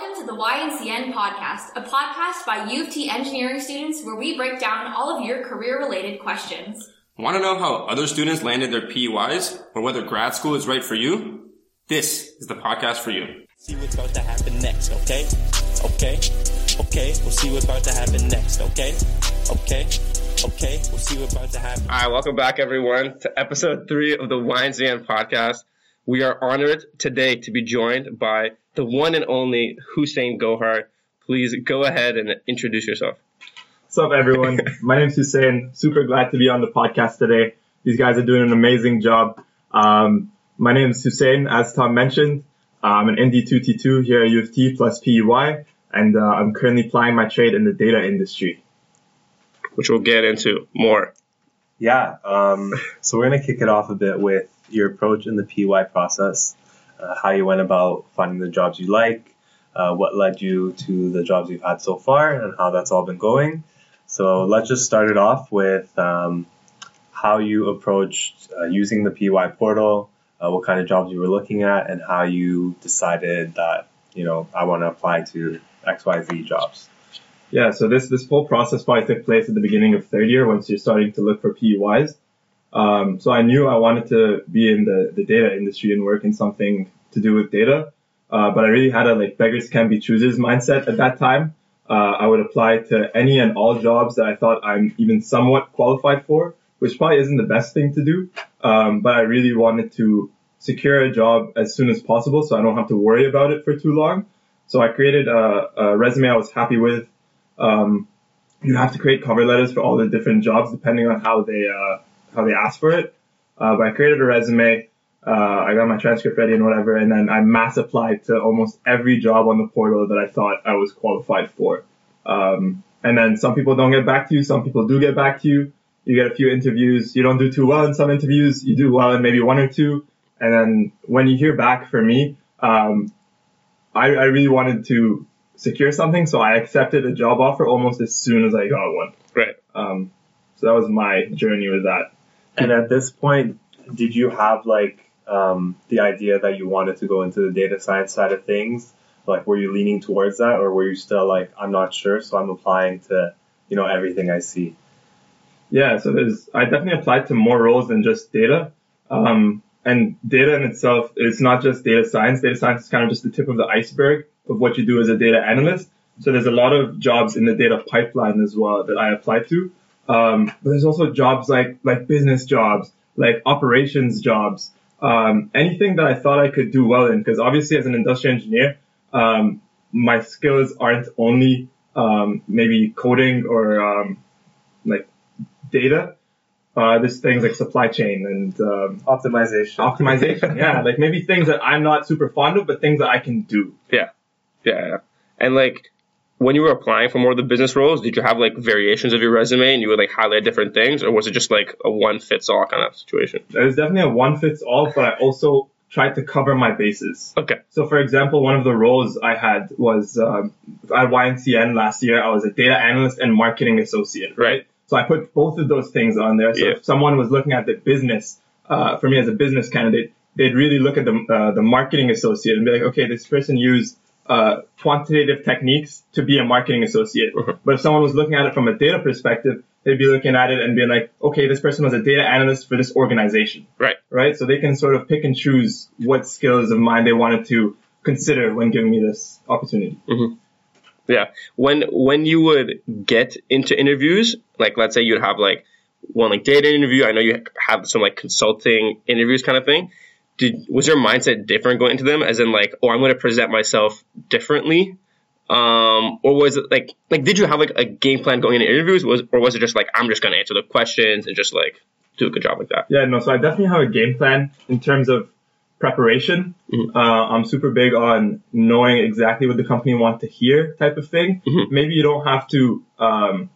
Welcome to the YNCN podcast, a podcast by U of T engineering students where we break down all of your career related questions. Want to know how other students landed their PEYs or whether grad school is right for you? This is the podcast for you. See what's about to happen next, okay? Okay? Okay, we'll see what's about to happen next, okay? Okay? Okay, we'll see what's about to happen. All right, welcome back everyone to episode three of the YNCN podcast. We are honored today to be joined by the one and only Hussein Gohar. Please go ahead and introduce yourself. What's up, everyone? My name's Hussein. Super glad to be on the podcast today. These guys are doing an amazing job. Um, my name is Hussein, as Tom mentioned. I'm an Indy 2T2 here at U of T plus PEY, and uh, I'm currently plying my trade in the data industry. Which we'll get into more. Yeah, um, so we're going to kick it off a bit with your approach in the PEY process, uh, how you went about finding the jobs you like, uh, what led you to the jobs you've had so far, and how that's all been going. So let's just start it off with um, how you approached uh, using the PEY portal, uh, what kind of jobs you were looking at, and how you decided that, you know, I want to apply to XYZ jobs. Yeah, so this this whole process probably took place at the beginning of third year once you're starting to look for PEYs. Um, so I knew I wanted to be in the, the data industry and work in something to do with data. Uh, but I really had a like beggars can be choosers mindset at that time. Uh, I would apply to any and all jobs that I thought I'm even somewhat qualified for, which probably isn't the best thing to do. Um, but I really wanted to secure a job as soon as possible so I don't have to worry about it for too long. So I created a, a resume I was happy with. Um, you have to create cover letters for all the different jobs depending on how they uh, how they asked for it. Uh, but I created a resume. Uh, I got my transcript ready and whatever, and then I mass applied to almost every job on the portal that I thought I was qualified for. Um, and then some people don't get back to you, some people do get back to you. You get a few interviews, you don't do too well in some interviews, you do well in maybe one or two, and then when you hear back from me, um, I, I really wanted to secure something, so I accepted a job offer almost as soon as I got one. Right. Um, so that was my journey with that. And at this point, did you have like um, the idea that you wanted to go into the data science side of things? Like, were you leaning towards that, or were you still like, I'm not sure, so I'm applying to, you know, everything I see? Yeah, so there's I definitely applied to more roles than just data. Um, and data in itself is not just data science. Data science is kind of just the tip of the iceberg of what you do as a data analyst. So there's a lot of jobs in the data pipeline as well that I applied to. Um, but there's also jobs like like business jobs, like operations jobs, um, anything that I thought I could do well in. Because obviously, as an industrial engineer, um, my skills aren't only um, maybe coding or um, like data. Uh, there's things like supply chain and um, Optimization. optimization. yeah, like maybe things that I'm not super fond of, but things that I can do. Yeah. Yeah. And like when you were applying for more of the business roles, did you have like variations of your resume and you would like highlight different things or was it just like a one fits all kind of situation? There's definitely a one fits all, but I also tried to cover my bases. Okay. So, for example, one of the roles I had was um, at YNCN last year. I was a data analyst and marketing associate. Right. So I put both of those things on there. So Yeah. if someone was looking at the business, uh, for me as a business candidate, they'd really look at the uh, the marketing associate and be like, okay, this person used uh, quantitative techniques to be a marketing associate. Mhm. But if someone was looking at it from a data perspective, they'd be looking at it and being like, okay, this person was a data analyst for this organization Right. right? So they can sort of pick and choose what skills of mine they wanted to consider when giving me this opportunity. Yeah. When when you would get into interviews, like let's say you'd have like one like data interview, I know you have some like consulting interviews kind of thing. Did was your mindset different going into them as in like, oh I'm gonna present myself differently? Um, or was it like like did you have like a game plan going into interviews was or was it just like I'm just gonna answer the questions and just like do a good job like that? Yeah, no, so I definitely have a game plan in terms of preparation. Mhm. Uh, I'm super big on knowing exactly what the company wants to hear type of thing. Mhm. Maybe you don't have to um,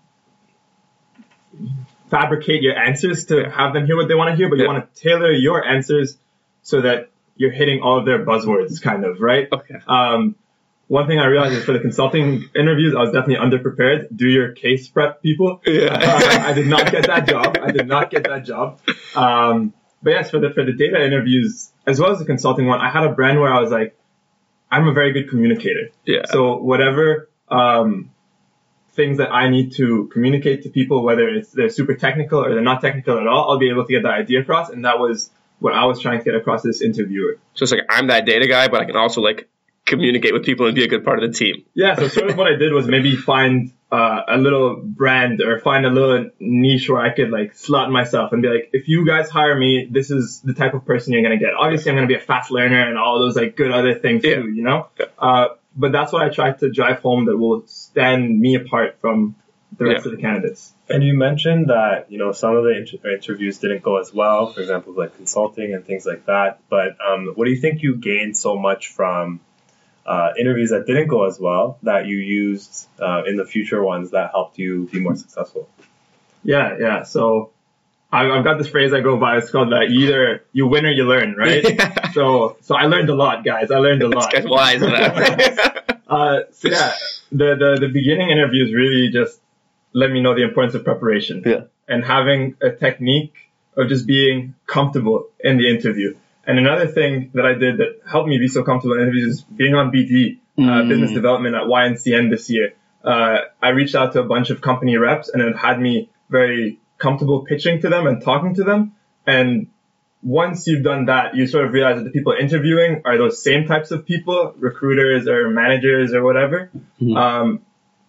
fabricate your answers to have them hear what they want to hear, but you want to tailor your answers so that you're hitting all of their buzzwords, kind of, right? Okay. Um, one thing I realized is for the consulting interviews, I was definitely underprepared. Do your case prep, people. Yeah. Uh, I did not get that job. I did not get that job. Um, but yes, for the for the data interviews as well as the consulting one, I had a brand where I was like, I'm a very good communicator. Yeah. So whatever um, things that I need to communicate to people, whether it's they're super technical or they're not technical at all, I'll be able to get that idea across. And that was what I was trying to get across to this interviewer. So it's like I'm that data guy, but I can also like communicate with people and be a good part of the team. Yeah. So sort of what I did was maybe find uh, a little brand or find a little niche where I could like slot myself and be like, if you guys hire me, this is the type of person you're gonna get. Obviously, I'm gonna be a fast learner and all those like good other things Yeah. too, you know. Yeah. Uh, but that's what I tried to drive home that will stand me apart from the rest Yeah. of the candidates. And you mentioned that you know some of the inter- interviews didn't go as well, for example, like consulting and things like that. But um, what do you think you gained so much from uh, interviews that didn't go as well that you used uh, in the future ones that helped you be more successful? Yeah, yeah. So I- I've got this phrase I go by. It's called that either you win or you learn, right? Yeah. So so I learned a lot, guys. I learned a lot. guy's wise in. Uh, so yeah, the, the, the beginning interviews really just let me know the importance of preparation. Yeah. And having a technique of just being comfortable in the interview. And another thing that I did that helped me be so comfortable in interviews is being on BD, uh, Mm. business development at YNCN this year. Uh, I reached out to a bunch of company reps and it had me very comfortable pitching to them and talking to them. And once you've done that, you sort of realize that the people interviewing are those same types of people, recruiters or managers or whatever. Mhm. Um,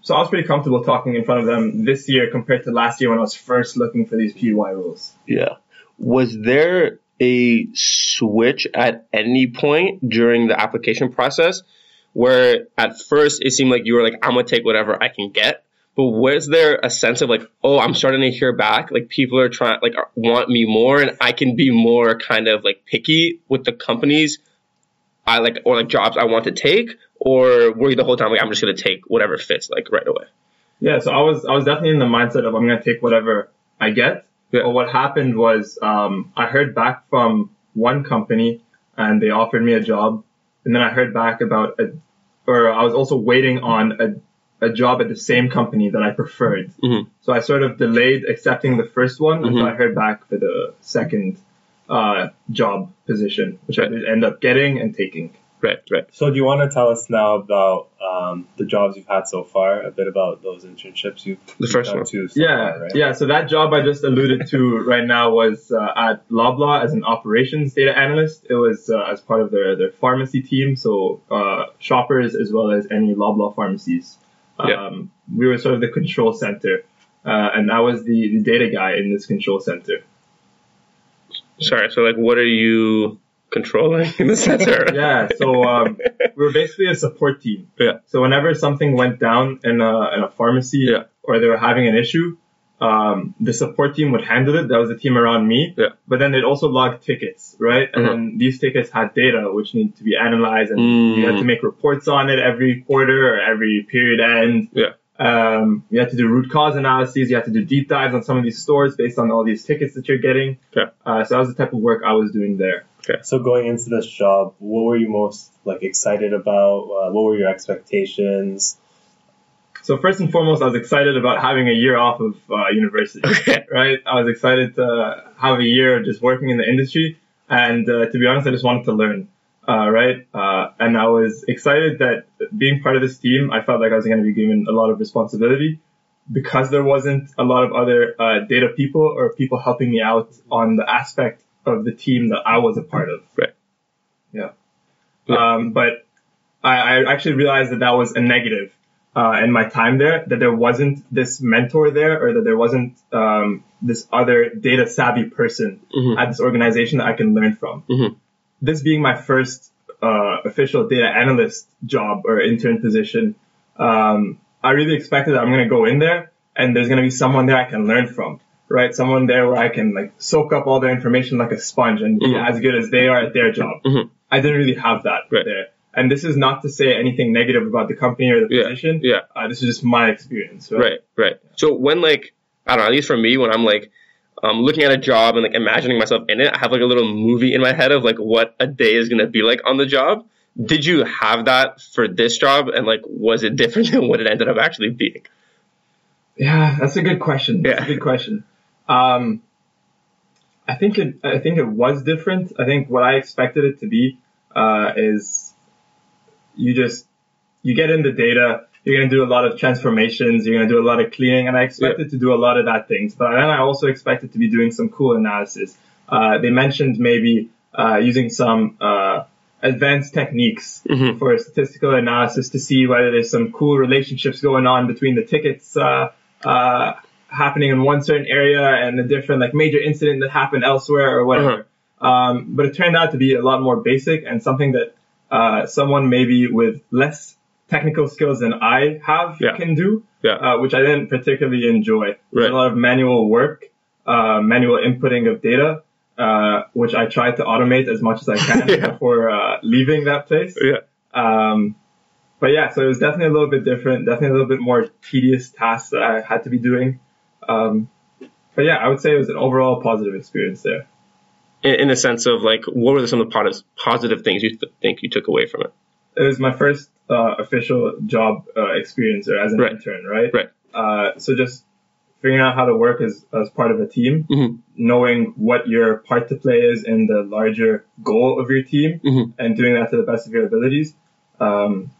so I was pretty comfortable talking in front of them this year compared to last year when I was first looking for these PEY roles. Yeah. Was there a switch at any point during the application process where at first it seemed like you were like, I'm gonna take whatever I can get? But was there a sense of like, oh, I'm starting to hear back, like people are trying, like want me more, and I can be more kind of like picky with the companies I like or like jobs I want to take, or were you the whole time like I'm just gonna take whatever fits like right away? Yeah, so I was I was definitely in the mindset of I'm gonna take whatever I get. Yeah. But what happened was um, I heard back from one company and they offered me a job, and then I heard back about a, or I was also waiting on a a job at the same company that I preferred. Mhm. So I sort of delayed accepting the first one until Mhm. I heard back for the second uh, job position, which I Right. did end up getting and taking. Right, right. So do you want to tell us now about um, the jobs you've had so far? A bit about those internships you've The first done one. too so Yeah, far, right? yeah. So that job I just alluded to right now was uh, at Loblaw as an operations data analyst. It was uh, as part of their, their pharmacy team, so uh, shoppers as well as any Loblaw pharmacies. Um, Yeah. We were sort of the control center, uh, and I was the, the data guy in this control center. Sorry. So like, what are you controlling in the center? Yeah, so um, we were basically a support team. Yeah. So whenever something went down in a, in a pharmacy Yeah. or they were having an issue, um, the support team would handle it. That was the team around me. Yeah. But then they'd also log tickets, right? And Mhm. then these tickets had data which needed to be analyzed and Mm. you had to make reports on it every quarter or every period end. Yeah. Um, you had to do root cause analyses. You had to do deep dives on some of these stores based on all these tickets that you're getting. Yeah. Uh, so that was the type of work I was doing there. So going into this job, what were you most like excited about? Uh, what were your expectations? So first and foremost, I was excited about having a year off of uh, university, Okay. right? I was excited to have a year of just working in the industry, and uh, to be honest, I just wanted to learn, uh, right? Uh, and I was excited that being part of this team, I felt like I was going to be given a lot of responsibility because there wasn't a lot of other uh, data people or people helping me out on the aspect of the team that I was a part of. Right. Yeah. Yeah. Um, but I, I actually realized that that was a negative uh, in my time there, that there wasn't this mentor there or that there wasn't um, this other data savvy person Mhm. at this organization that I can learn from. Mhm. This being my first uh, official data analyst job or intern position, um, I really expected that I'm going to go in there and there's going to be someone there I can learn from, right? Someone there where I can like soak up all their information like a sponge and be Mhm. as good as they are at their job. Mhm. I didn't really have that Right. there. And this is not to say anything negative about the company or the position. Yeah. Uh, this is just my experience. Right. Right, right. So when like I don't know, at least for me, when I'm like um, looking at a job and like imagining myself in it, I have like a little movie in my head of like what a day is gonna be like on the job. Did you have that for this job, and like was it different than what it ended up actually being? Yeah, that's a good question. That's Yeah. a good question. Um, I think it. I think it was different. I think what I expected it to be uh, is you just you get in the data. You're gonna do a lot of transformations. You're gonna do a lot of cleaning, and I expected to do a lot of that things. But then I also expected to be doing some cool analysis. Uh, they mentioned maybe uh, using some uh, advanced techniques Mhm. for statistical analysis to see whether there's some cool relationships going on between the tickets uh, uh, happening in one certain area and a different like major incident that happened elsewhere or whatever. Um, but it turned out to be a lot more basic and something that uh, someone maybe with less technical skills than I have Yeah. can do, Yeah. uh, which I didn't particularly enjoy. Right. a lot of manual work, uh, manual inputting of data, uh, which I tried to automate as much as I can Yeah. before uh, leaving that place. Yeah. Um, but yeah, so it was definitely a little bit different, definitely a little bit more tedious tasks that I had to be doing. Um, but yeah, I would say it was an overall positive experience there. In, in the sense of like, what were some of the positive positive things you th- think you took away from it? It was my first uh, official job uh, experience or as an Right. intern, right? Right. Uh, so just figuring out how to work as, as part of a team, Mhm. knowing what your part to play is in the larger goal of your team, Mhm. and doing that to the best of your abilities. Um,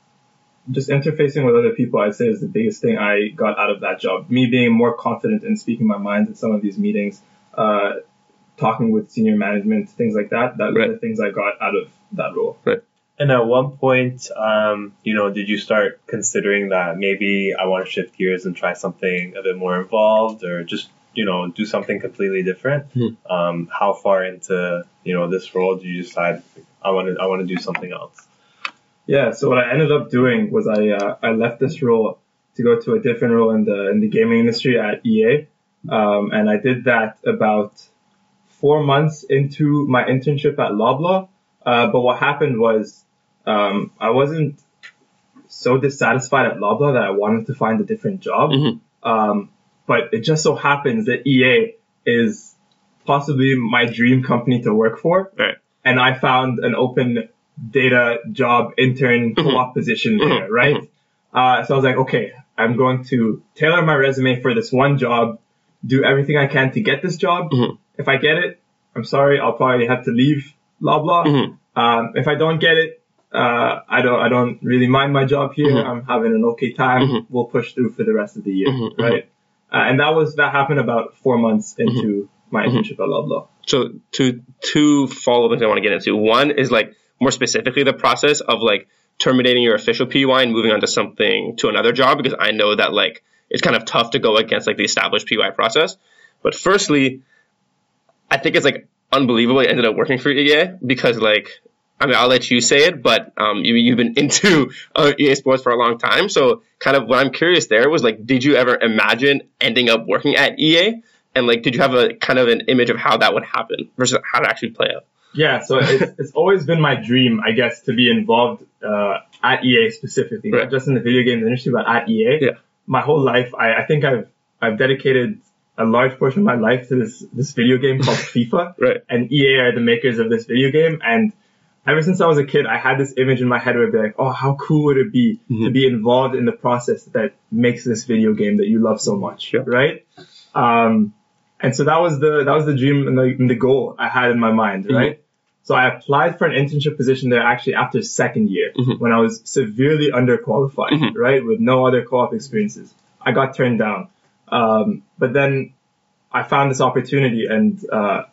just interfacing with other people, I'd say, is the biggest thing I got out of that job. Me being more confident in speaking my mind in some of these meetings, uh, talking with senior management, things like that. That Right. are the things I got out of that role. Right. And at one point, um, you know, did you start considering that maybe I want to shift gears and try something a bit more involved, or just you know do something completely different? Hmm. Um, how far into you know this role do you decide I want to I want to do something else? Yeah, so what I ended up doing was I uh, I left this role to go to a different role in the in the gaming industry at EA, um, and I did that about four months into my internship at Loblaw. Uh, but what happened was um, I wasn't so dissatisfied at Loblaw that I wanted to find a different job. Mhm. Um, but it just so happens that EA is possibly my dream company to work for Right. and I found an open data job intern co-op position there, right? Uh, so I was like, okay, I'm going to tailor my resume for this one job, do everything I can to get this job. Mhm. If I get it, I'm sorry, I'll probably have to leave blah blah. Mhm. Um, if I don't get it, uh, I don't I don't really mind my job here. Mhm. I'm having an okay time. We'll push through for the rest of the year, right? Uh, and that was that happened about four months into my internship at Loblaw. So two two follow things I want to get into. One is like more specifically the process of like terminating your official PEY and moving on to something to another job because I know that like it's kind of tough to go against like the established PEY process. But firstly, I think it's like unbelievable it ended up working for EA because like I mean I'll let you say it, but um you you've been into uh, EA Sports for a long time, so kind of what I'm curious there was like did you ever imagine ending up working at EA? And like, did you have a kind of an image of how that would happen versus how it actually play out? Yeah, so it's, it's always been my dream, I guess, to be involved uh, at EA specifically, Right. not just in the video games industry, but at EA. Yeah. My whole life, I, I think I've I've dedicated a large portion of my life to this this video game called FIFA, Right. and EA are the makers of this video game. And ever since I was a kid, I had this image in my head where I'd be like, oh, how cool would it be to be involved in the process that makes this video game that you love so much, Yeah. right? Um, and so that was the that was the dream and the, and the goal I had in my mind, right? So I applied for an internship position there actually after second year Mhm. when I was severely underqualified, Mhm. right, with no other co-op experiences. I got turned down, um, but then I found this opportunity and uh,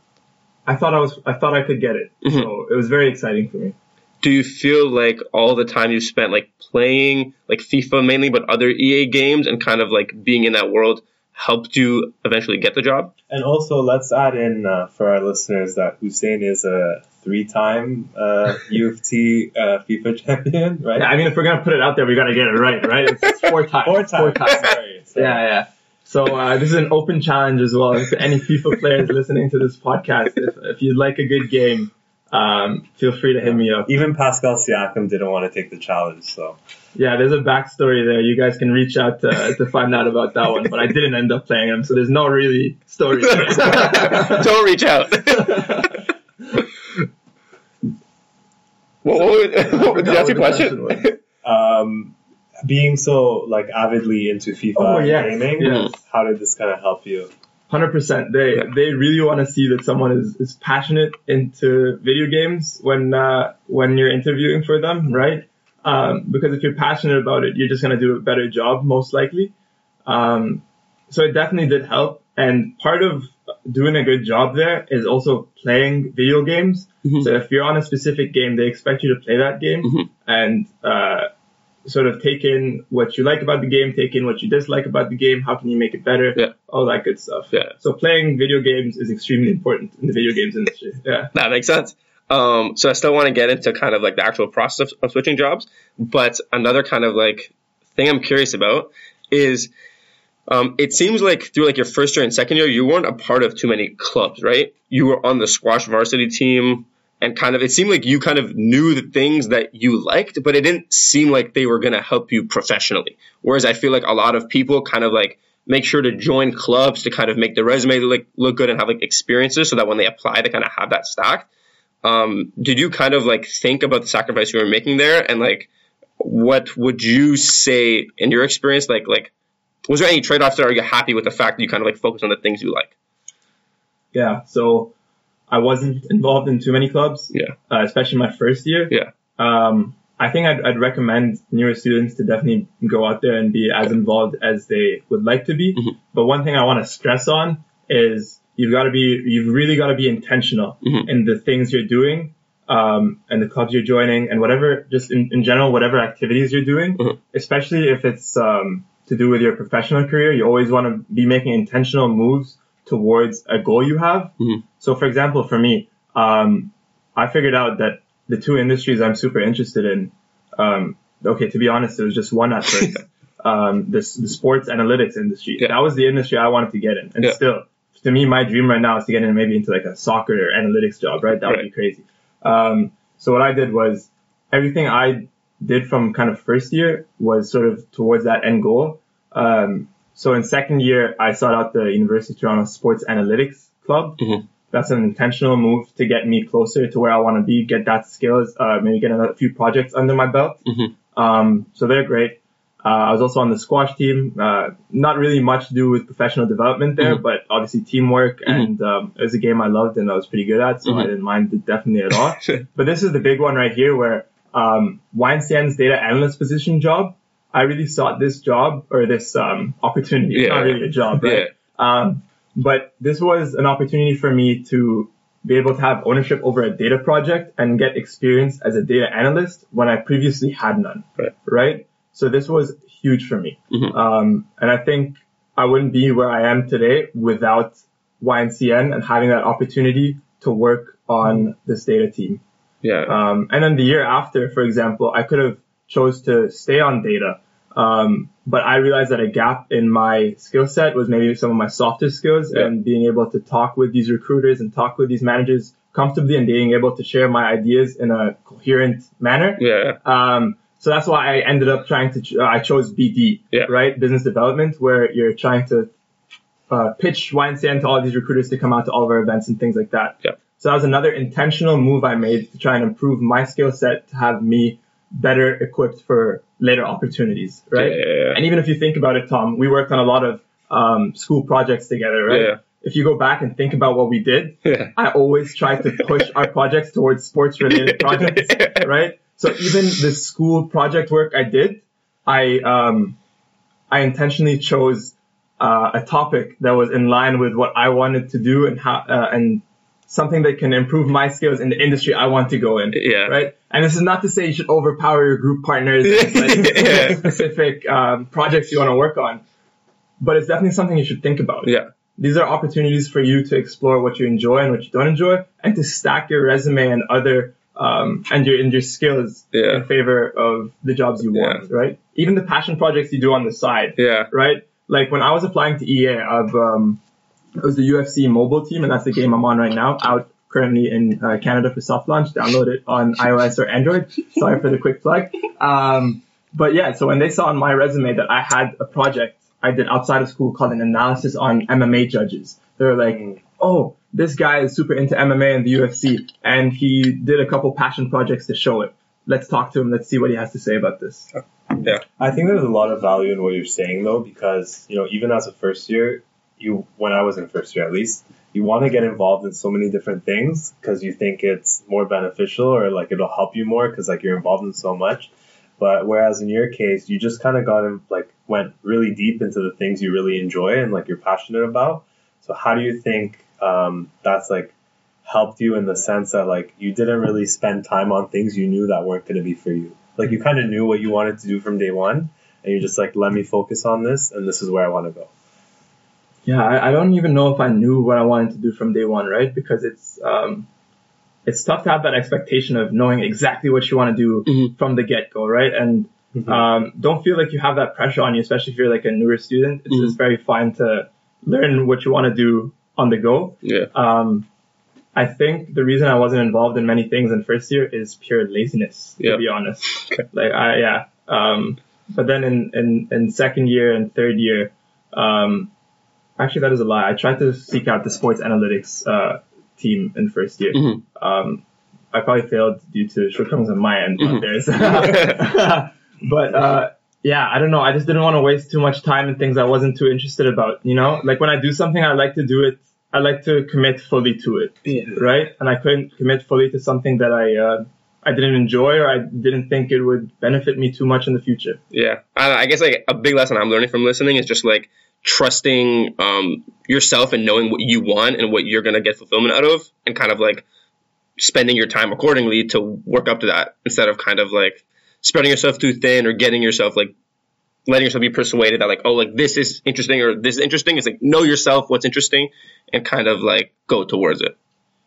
I thought I was I thought I could get it. Mhm. So it was very exciting for me. Do you feel like all the time you spent like playing like FIFA mainly, but other EA games and kind of like being in that world helped you eventually get the job? And also, let's add in uh, for our listeners that Hussein is a three-time uh, U of T uh, FIFA champion, right? Yeah, I mean, if we're gonna put it out there, we gotta get it right, right? It's, it's four times. Four times. Four times. Sorry, sorry. Yeah, yeah. So uh, this is an open challenge as well. To any FIFA players listening to this podcast, if, if you'd like a good game, um, feel free to hit me up. Even Pascal Siakam didn't want to take the challenge, so Yeah, there's a backstory there. You guys can reach out to, to find out about that one, but I didn't end up playing him, so there's no really story. there. Don't reach out. What, what, would- what, did you ask your question? question um, being so like avidly into FIFA Oh, and yes, gaming, yes. how did this kind of help you? Hundred percent. They they really want to see that someone is, is passionate into video games when uh, when you're interviewing for them, right? Um, because if you're passionate about it, you're just going to do a better job, most likely. Um, so it definitely did help. And part of doing a good job there is also playing video games. Mhm. So if you're on a specific game, they expect you to play that game Mhm. and uh, sort of take in what you like about the game, take in what you dislike about the game, how can you make it better, Yeah. all that good stuff. Yeah. So playing video games is extremely important in the video games industry. Yeah. That makes sense. Um, so I still want to get into kind of like the actual process of, of switching jobs, but another kind of like thing I'm curious about is um, it seems like through like your first year and second year, you weren't a part of too many clubs, right? You were on the squash varsity team, and kind of it seemed like you kind of knew the things that you liked, but it didn't seem like they were going to help you professionally. Whereas I feel like a lot of people kind of like make sure to join clubs to kind of make their resume look look good and have like experiences, so that when they apply, they kind of have that stacked. Um, did you kind of like think about the sacrifice you were making there, and like what would you say in your experience, like like was there any trade offs there? Are you happy with the fact that you kind of like focus on the things you like? Yeah. So I wasn't involved in too many clubs. Yeah. Uh, especially my first year. Yeah. Um, I think I'd, I'd recommend newer students to definitely go out there and be as involved as they would like to be. Mhm. But one thing I want to stress on is you've got to be, you've really got to be intentional Mhm. in the things you're doing, um, and the clubs you're joining and whatever, just in, in general, whatever activities you're doing, Mhm. especially if it's, um, to do with your professional career, you always want to be making intentional moves towards a goal you have. Mhm. So for example, for me, um, I figured out that the two industries I'm super interested in, um, okay, to be honest, it was just one at first. um, this, the sports analytics industry. Yeah. That was the industry I wanted to get in. And Yeah. still, to me, my dream right now is to get in maybe into like a soccer or analytics job, right? That would be crazy. Um, so what I did was everything I did from kind of first year was sort of towards that end goal. Um, so in second year, I sought out the University of Toronto Sports Analytics Club. Mhm. That's an intentional move to get me closer to where I want to be, get that skills, uh, maybe get a few projects under my belt. Mhm. Um, so they're great. Uh, I was also on the squash team. Uh, not really much to do with professional development there, Mhm. but obviously teamwork and um, it was a game I loved and I was pretty good at, so I Mhm. didn't mind it definitely at all. but this is the big one right here where um, YNCN's data analyst position job. I really sought this job or this um, opportunity. It's not really a job, right? Um, but this was an opportunity for me to be able to have ownership over a data project and get experience as a data analyst when I previously had none. Right. Right. So this was huge for me. Mhm. Um, and I think I wouldn't be where I am today without YNCN and having that opportunity to work on this data team. Yeah. Um, and then the year after, for example, I could have chose to stay on data. Um, but I realized that a gap in my skill set was maybe some of my softer skills Yeah. and being able to talk with these recruiters and talk with these managers comfortably and being able to share my ideas in a coherent manner. yeah. Um, so that's why I ended up trying to, ch- uh, I chose BD, Yeah. right? Business development, where you're trying to uh, pitch YNCN to all these recruiters to come out to all of our events and things like that. Yeah. So that was another intentional move I made to try and improve my skill set to have me better equipped for later opportunities, right? Yeah, yeah, yeah. And even if you think about it, Tom, we worked on a lot of um, school projects together, right? If you go back and think about what we did. I always try to push our projects towards sports related projects, right? So even the school project work I did, I um, I intentionally chose uh, a topic that was in line with what I wanted to do and how uh, and something that can improve my skills in the industry I want to go in. Yeah. Right. And this is not to say you should overpower your group partners with like, Yeah. specific um, projects you want to work on, but it's definitely something you should think about Yeah. these are opportunities for you to explore what you enjoy and what you don't enjoy and to stack your resume and other um, and your and your skills Yeah. in favor of the jobs you want right even the passion projects you do on the side Yeah. right like when i was applying to ea of um, it was the ufc mobile team and that's the game i'm on right now out currently in uh, canada for soft launch download it on ios or android sorry for the quick plug um, but yeah so when they saw on my resume that i had a project I did outside of school called an analysis on MMA judges. They were like, oh, this guy is super into MMA and the UFC, and he did a couple passion projects to show it. Let's talk to him. Let's see what he has to say about this. Yeah. I think there's a lot of value in what you're saying though, because you know, even as a first year, you when I was in first year at least, you want to get involved in so many different things because you think it's more beneficial or like it'll help you more because like you're involved in so much. But whereas in your case, you just kind of got in, like went really deep into the things you really enjoy and like you're passionate about. So how do you think um, that's like helped you in the sense that like you didn't really spend time on things you knew that weren't going to be for you? Like you kind of knew what you wanted to do from day one, and you're just like, let me focus on this, and this is where I want to go. Yeah, I, I don't even know if I knew what I wanted to do from day one, right? Because it's um, it's tough to have that expectation of knowing exactly what you want to do Mhm. from the get go, right? And um, don't feel like you have that pressure on you, especially if you're like a newer student. It's Mhm. just very fine to learn what you want to do on the go. Yeah. Um, I think the reason I wasn't involved in many things in first year is pure laziness, to be honest. Like, I, yeah. Um, but then in, in, in second year and third year, um, actually that is a lie. I tried to seek out the sports analytics, uh, team in first year. Mhm. Um, I probably failed due to shortcomings on my end, not Mhm. theirs. but, uh, yeah, I don't know. I just didn't want to waste too much time in things I wasn't too interested about, you know? Like when I do something, I like to do it, I like to commit fully to it Yeah. right? And I couldn't commit fully to something that I uh, I didn't enjoy or I didn't think it would benefit me too much in the future. Yeah, I, I guess like a big lesson I'm learning from listening is just like trusting um, yourself and knowing what you want and what you're gonna get fulfillment out of, and kind of like spending your time accordingly to work up to that instead of kind of like spreading yourself too thin or getting yourself like letting yourself be persuaded that like oh like this is interesting or this is interesting. It's like know yourself what's interesting and kind of like go towards it.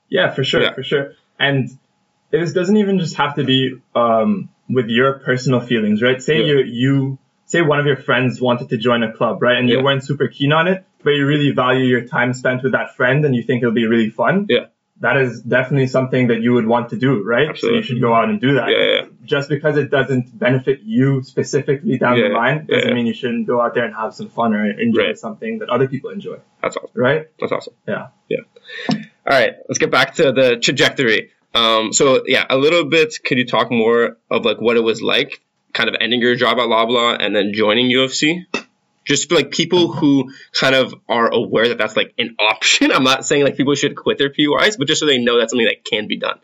Yeah, for sure, Yeah. for sure. And this doesn't even just have to be um, with your personal feelings, right? Say Yeah. you you say one of your friends wanted to join a club, right? And Yeah. you weren't super keen on it, but you really value your time spent with that friend and you think it'll be really fun. Yeah. That is definitely something that you would want to do, right? Absolutely. So you should go out and do that. Yeah, yeah, just because it doesn't benefit you specifically down the line doesn't mean you shouldn't go out there and have some fun or enjoy Right. something that other people enjoy, that's awesome. right? That's awesome. Yeah. Yeah. All right, let's get back to the trajectory. Um, so yeah, a little bit. Could you talk more of like what it was like, kind of ending your job at Loblaw and then joining UFC? Just like people who kind of are aware that that's like an option. I'm not saying like people should quit their PEYs, but just so they know that's something that can be done.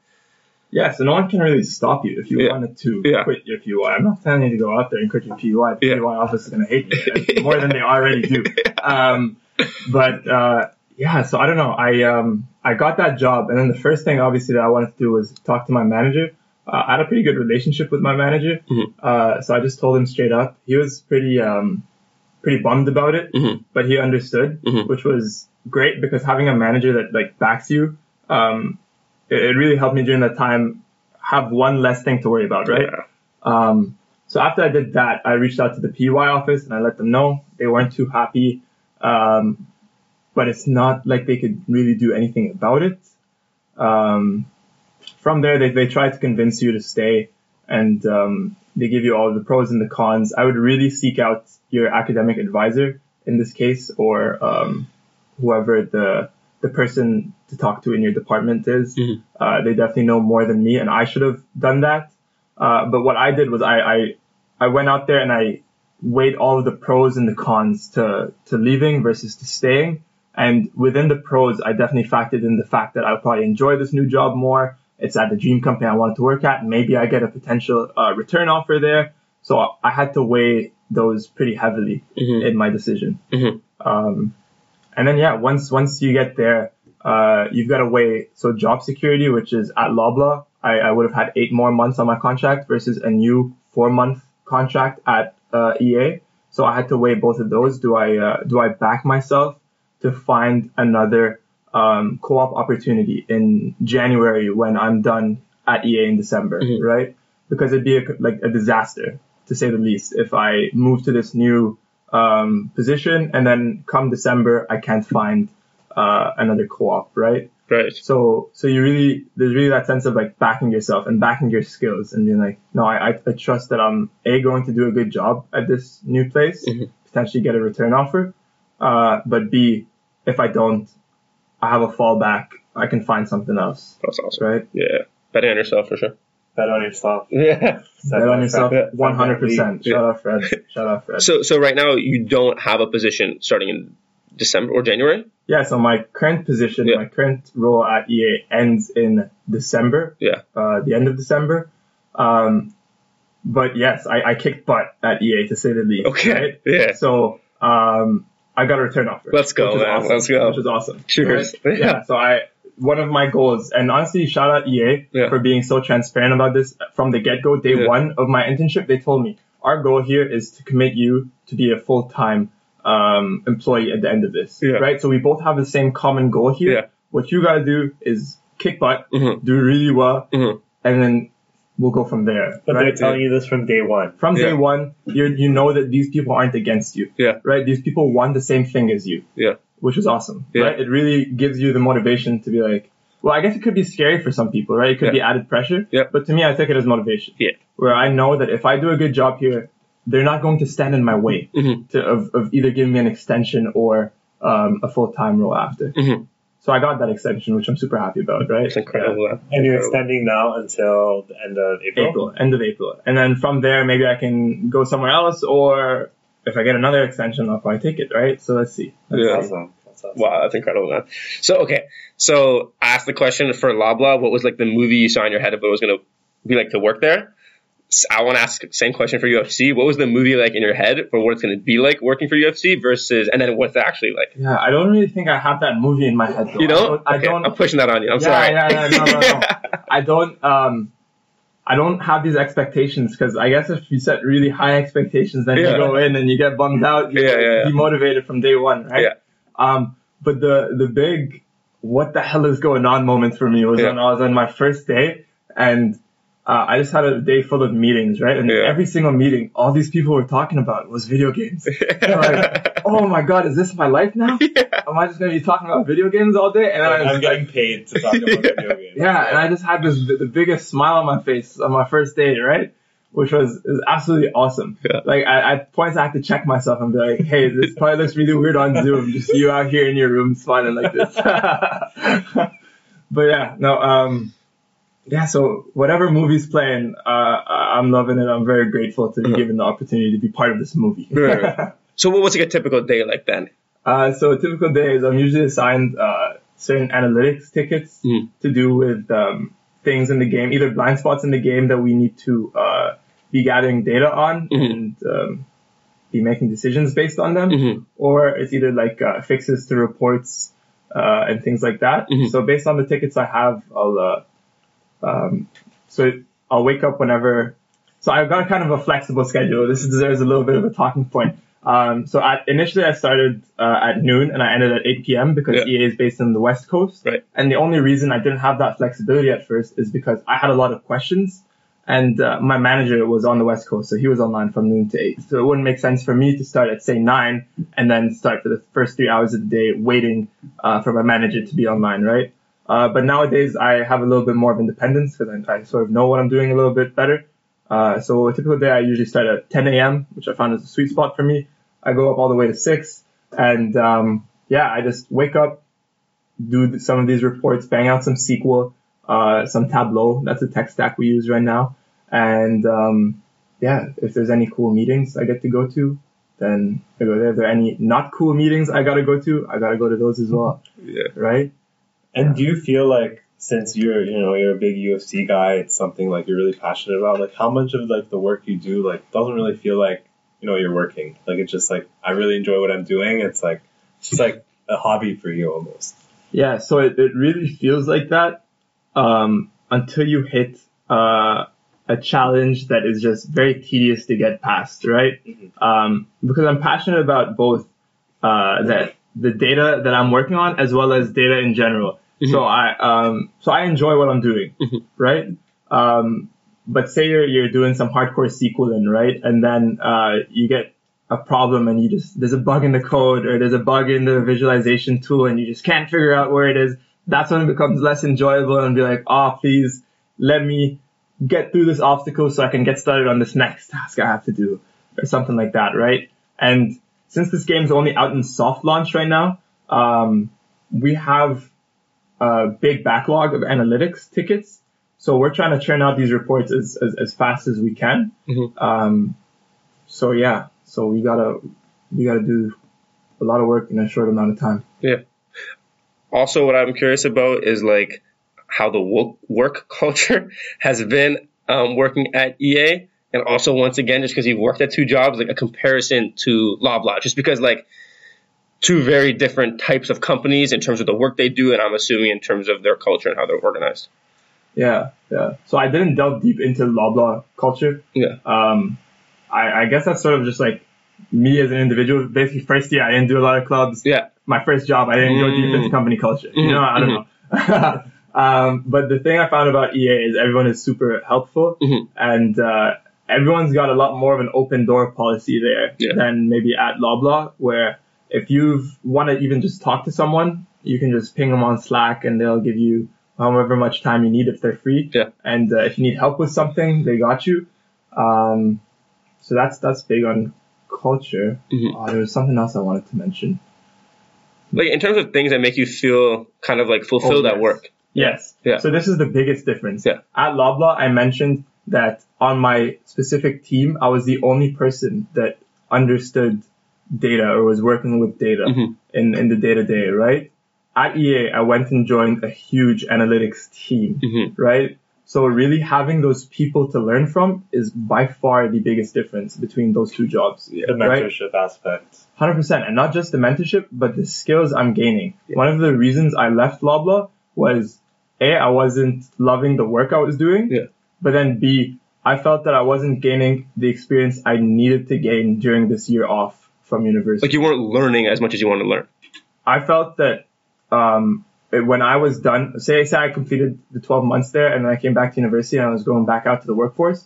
Yeah, so no one can really stop you if you Yeah. wanted to Yeah. quit your PEY. I'm not telling you to go out there and quit your PEY. The Yeah. PEY office is going to hate you more than they already do. Um, but uh, yeah, so I don't know. I um, I got that job, and then the first thing obviously that I wanted to do was talk to my manager. Uh, I had a pretty good relationship with my manager, Mhm. uh, so I just told him straight up. He was pretty um, pretty bummed about it, Mhm. but he understood, Mhm. which was great because having a manager that like backs you, um, it, it really helped me during that time have one less thing to worry about, right? Yeah. Um, so after I did that, I reached out to the PEY office and I let them know they weren't too happy. Um, but it's not like they could really do anything about it. Um, from there, they, they try to convince you to stay and um, they give you all the pros and the cons. I would really seek out your academic advisor in this case or um, whoever the the person to talk to in your department is. Mhm. Uh, they definitely know more than me, and I should have done that. Uh, but what I did was I, I I went out there and I weighed all of the pros and the cons to to leaving versus to staying. And within the pros, I definitely factored in the fact that I'll probably enjoy this new job more. It's at the dream company I wanted to work at. Maybe I get a potential uh, return offer there. So I- had to weigh those pretty heavily Mhm. in my decision. Mhm. Um, and then yeah, once once you get there, uh, you've got to weigh so job security, which is at Loblaw. I, I would have had eight more months on my contract versus a new four month contract at uh, EA. So I had to weigh both of those. Do I uh, do I back myself to find another um, co-op opportunity in January when I'm done at EA in December, Mhm. right? Because it'd be a, like a disaster to say the least if I move to this new um, position and then come December I can't find uh, another co-op, right? Right. So so you really there's really that sense of like backing yourself and backing your skills and being like, no, I, I, I trust that I'm a going to do a good job at this new place, Mhm. potentially get a return offer, uh, but b if I don't, I have a fallback. I can find something else, That's awesome. right? Yeah. Betting on yourself for sure. Bet on yourself. Yeah. Set Bet on yourself, fat- one hundred percent. Yeah. Shout out Fred. Shout out Fred. So so right now you don't have a position starting in December or January. Yeah, so my current position, Yeah. my current role at EA ends in December. Yeah. Uh, the end of December. Um, but yes, I, I kicked butt at EA to say the least. Okay. right? Yeah. So um, I got a return offer. Let's go, man. awesome, Let's go. Which is awesome. Cheers. Right? Yeah. Yeah. So I one of my goals, and honestly, shout out EA Yeah. for being so transparent about this from the get go. Day Yeah. one of my internship, they told me our goal here is to commit you to be a full time um, employee at the end of this. Yeah. Right. So we both have the same common goal here. Yeah. What you gotta do is kick butt, Mhm. do really well, Mhm. and then we'll go from there. But right? they're telling you this from day one. from day one, you you know that these people aren't against you. Yeah. Right? These people want the same thing as you. Yeah. Which is awesome. Yeah. Right? It really gives you the motivation to be like, well, I guess it could be scary for some people, right? It could Yeah. be added pressure. Yeah. But to me, I take it as motivation. Yeah. Where I know that if I do a good job here, they're not going to stand in my way Mhm. to, of, of either giving me an extension or um, a full time role after. Mhm. So I got that extension, which I'm super happy about, right? It's incredible. man. And you're extending now until the end of April. April, end of April. And then from there, maybe I can go somewhere else, or if I get another extension, I'll probably take it, right? So let's see. Let's Yeah. see. Awesome. That's awesome. Wow, that's incredible, man. So okay, so I asked the question for Loblaw. What was like the movie you saw in your head of what it was gonna be like to work there? I want to ask the same question for UFC. What was the movie like in your head for what it's gonna be like working for UFC versus, and then what's it actually like? Yeah, I don't really think I have that movie in my head. Though. You know? I Okay, don't. I I'm pushing that on you. I'm yeah, sorry. yeah, yeah, no, no, no. I don't. Um, I don't have these expectations because I guess if you set really high expectations, then Yeah. you go in and you get bummed out. You Yeah, yeah, yeah. demotivated from day one, right? Yeah. Um, but the the big what the hell is going on moment for me was when I was on my first day and uh, I just had a day full of meetings, right? And Yeah. every single meeting, all these people were talking about was video games. Like, oh my god, is this my life now? Am I just gonna be talking about video games all day? And I Like, was I'm like, getting paid to talk about video games. yeah, and I just had this the biggest smile on my face on my first day, right? Which was, was absolutely awesome. Yeah. Like I, at points I had to check myself and be like, hey, this probably looks really weird on Zoom, just you out here in your room smiling like this. but yeah, no, um, yeah. So whatever movie's playing, uh, I- I'm loving it. I'm very grateful to be Mhm. given the opportunity to be part of this movie. Right. So what was like a typical day like then? Uh, so a typical day is I'm usually assigned uh, certain analytics tickets Mhm. to do with um, things in the game, either blind spots in the game that we need to uh, be gathering data on Mhm. and um, be making decisions based on them, Mhm. or it's either like uh, fixes to reports uh, and things like that. Mhm. So based on the tickets I have, I'll uh, um, so I'll wake up whenever. So I've got kind of a flexible schedule. This deserves a little bit of a talking point. Um, so at, initially I started uh, at noon and I ended at 8 p.m. because Yeah. EA is based in the West Coast. Right. And the only reason I didn't have that flexibility at first is because I had a lot of questions and uh, my manager was on the West Coast, so he was online from noon to 8. So it wouldn't make sense for me to start at, say, 9 and then start for the first three hours of the day waiting uh, for my manager to be online, right? Uh, but nowadays I have a little bit more of independence because I, I sort of know what I'm doing a little bit better. Uh, so a typical day I usually start at 10 a.m., which I found is a sweet spot for me. I go up all the way to 6 and um, yeah, I just wake up, do some of these reports, bang out some SQL, uh, some Tableau. That's the tech stack we use right now. And um, yeah, if there's any cool meetings I get to go to, then I go there. If there are any not cool meetings I gotta go to, I gotta go to those as well, Yeah. right? And do you feel like since you're you know you're a big UFC guy, it's something like you're really passionate about. Like how much of like the work you do like doesn't really feel like you know you're working. Like it's just like I really enjoy what I'm doing. It's like it's just like a hobby for you almost. Yeah, so it, it really feels like that um, until you hit uh, a challenge that is just very tedious to get past, right? Mhm. Um, because I'm passionate about both uh, that the data that I'm working on as well as data in general. So I um, so I enjoy what I'm doing, Mhm. right? Um, but say you're you're doing some hardcore SQLing, right? And then uh, you get a problem and you just there's a bug in the code or there's a bug in the visualization tool and you just can't figure out where it is. That's when it becomes less enjoyable and be like, oh, please let me get through this obstacle so I can get started on this next task I have to do or something like that, right? And since this game's only out in soft launch right now, um, we have a big backlog of analytics tickets. So we're trying to churn out these reports as, as, as fast as we can. Mhm. Um, so yeah, so we gotta, we gotta do a lot of work in a short amount of time. Yeah. Also, what I'm curious about is like how the work culture has been um, working at EA and also once again, just because you worked at two jobs, like a comparison to Loblaw, just because like two very different types of companies in terms of the work they do, and I'm assuming in terms of their culture and how they're organized. Yeah, yeah. So I didn't delve deep into Loblaw culture. Yeah. Um, I, I guess that's sort of just like me as an individual. Basically, first year I didn't do a lot of clubs. Yeah. My first job I didn't go deep Mm. into company culture. You Mhm, know, I don't know. um, but the thing I found about EA is everyone is super helpful Mhm. and uh, everyone's got a lot more of an open door policy there Yeah. than maybe at Loblaw, where if you want to even just talk to someone, you can just ping them on Slack and they'll give you however much time you need if they're free. Yeah. And uh, if you need help with something, they got you. Um, so that's that's big on culture. Mhm. Uh, there was something else I wanted to mention. Like in terms of things that make you feel kind of like fulfilled Oh, at work. Yes. Yeah. So this is the biggest difference. Yeah. At Loblaw, I mentioned that on my specific team, I was the only person that understood data or was working with data Mhm. in, in the day to day, right? At EA, I went and joined a huge analytics team, Mhm. right? So really having those people to learn from is by far the biggest difference between those two jobs. The Right. mentorship aspect. Hundred percent, and not just the mentorship, but the skills I'm gaining. One of the reasons I left Loblaw was a I wasn't loving the work I was doing, Yeah. But then b I felt that I wasn't gaining the experience I needed to gain during this year off from university. Like you weren't learning as much as you want to learn. I felt that um, it- when I was done, say say I completed the 12 months there, and then I came back to university and I was going back out to the workforce.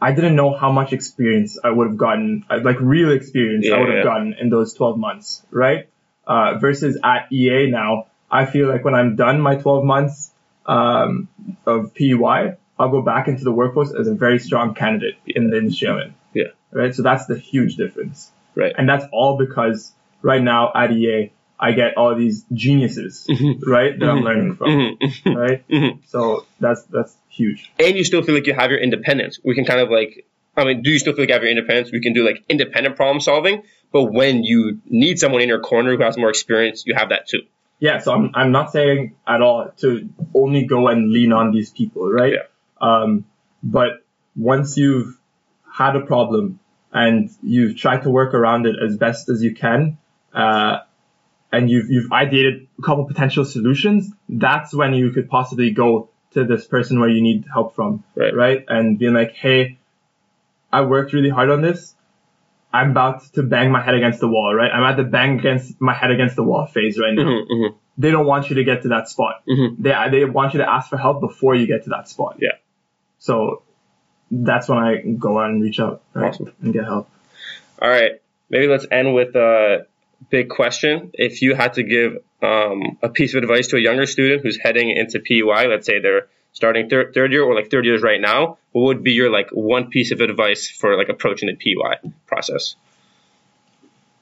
I didn't know how much experience I would have gotten, uh, like real experience I would have yeah. gotten in those 12 months, right? Uh, versus at EA now, I feel like when I'm done my 12 months um, of PEY, I'll go back into the workforce as a very strong candidate in the industry I'm in. Yeah. Right. So that's the huge difference. Right. And that's all because right now at EA, I get all these geniuses, mm-hmm. right, that I'm mm-hmm. learning from, Mhm. right? So that's that's huge. and you still feel like you have your independence. We can kind of like, I mean, do you still feel like you have your independence? We can do like independent problem solving, but when you need someone in your corner who has more experience, you have that too. Yeah. So I'm I'm not saying at all to only go and lean on these people, right? Yeah. Um, but once you've had a problem and you've tried to work around it as best as you can, uh, and you've you've ideated a couple potential solutions, that's when you could possibly go to this person where you need help from, Right. right? And being like, hey, I worked really hard on this. I'm about to bang my head against the wall, right? I'm at the bang against my head against the wall phase right now. Mhm, mhm. They don't want you to get to that spot. Mhm. They they want you to ask for help before you get to that spot. Yeah. So that's when I go out and reach out right? Awesome. and get help. All right, maybe let's end with a big question. If you had to give um, a piece of advice to a younger student who's heading into PEY, let's say they're starting third, third year or like third years right now, what would be your like one piece of advice for like approaching the PEY process?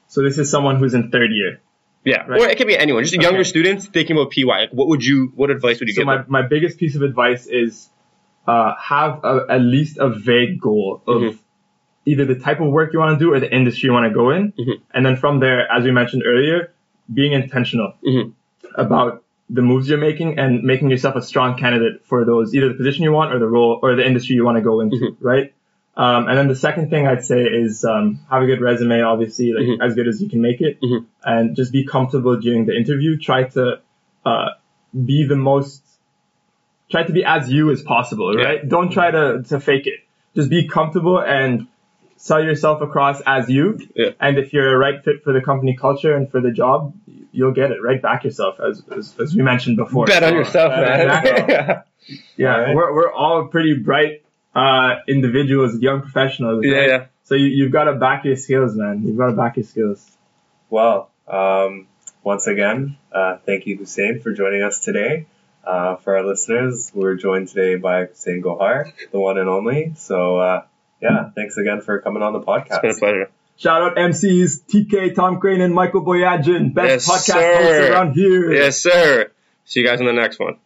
So this is someone who's in third year. Yeah, Right. or it could be anyone, just younger students thinking about PEY. Like, what would you, what advice would you So give my, them? my biggest piece of advice is uh, have a, at least a vague goal of Mhm. either the type of work you want to do or the industry you want to go in. Mhm. And then from there, as we mentioned earlier, being intentional Mhm. about the moves you're making and making yourself a strong candidate for those, either the position you want or the role or the industry you want to go into, Mhm. right? Um, and then the second thing I'd say is um, have a good resume, obviously, like Mhm. as good as you can make it, Mhm. and just be comfortable during the interview. Try to uh, be the most, try to be as you as possible, Yeah. right? Don't try to, to fake it. Just be comfortable and sell yourself across as you. Yeah. And if you're a right fit for the company culture and for the job, you'll get it. Right back yourself, as as, as we mentioned before. Bet on yourself, uh, man. exactly. Yeah, Alright. we're, we're all pretty bright uh, individuals, young professionals. yeah, yeah. So you, you've got to back your skills, man. You've got to back your skills. Well, um, once again, uh, thank you, Hussein, for joining us today. Uh, for our listeners, we're joined today by Hussein Gohar, the one and only. So, uh, yeah, thanks again for coming on the It's been a podcast. pleasure. Shout out MCs, TK, Tom Crane, and Michael Boyadjin. Best Yes, podcast sir. hosts around here. Yes, sir. See you guys in the next one.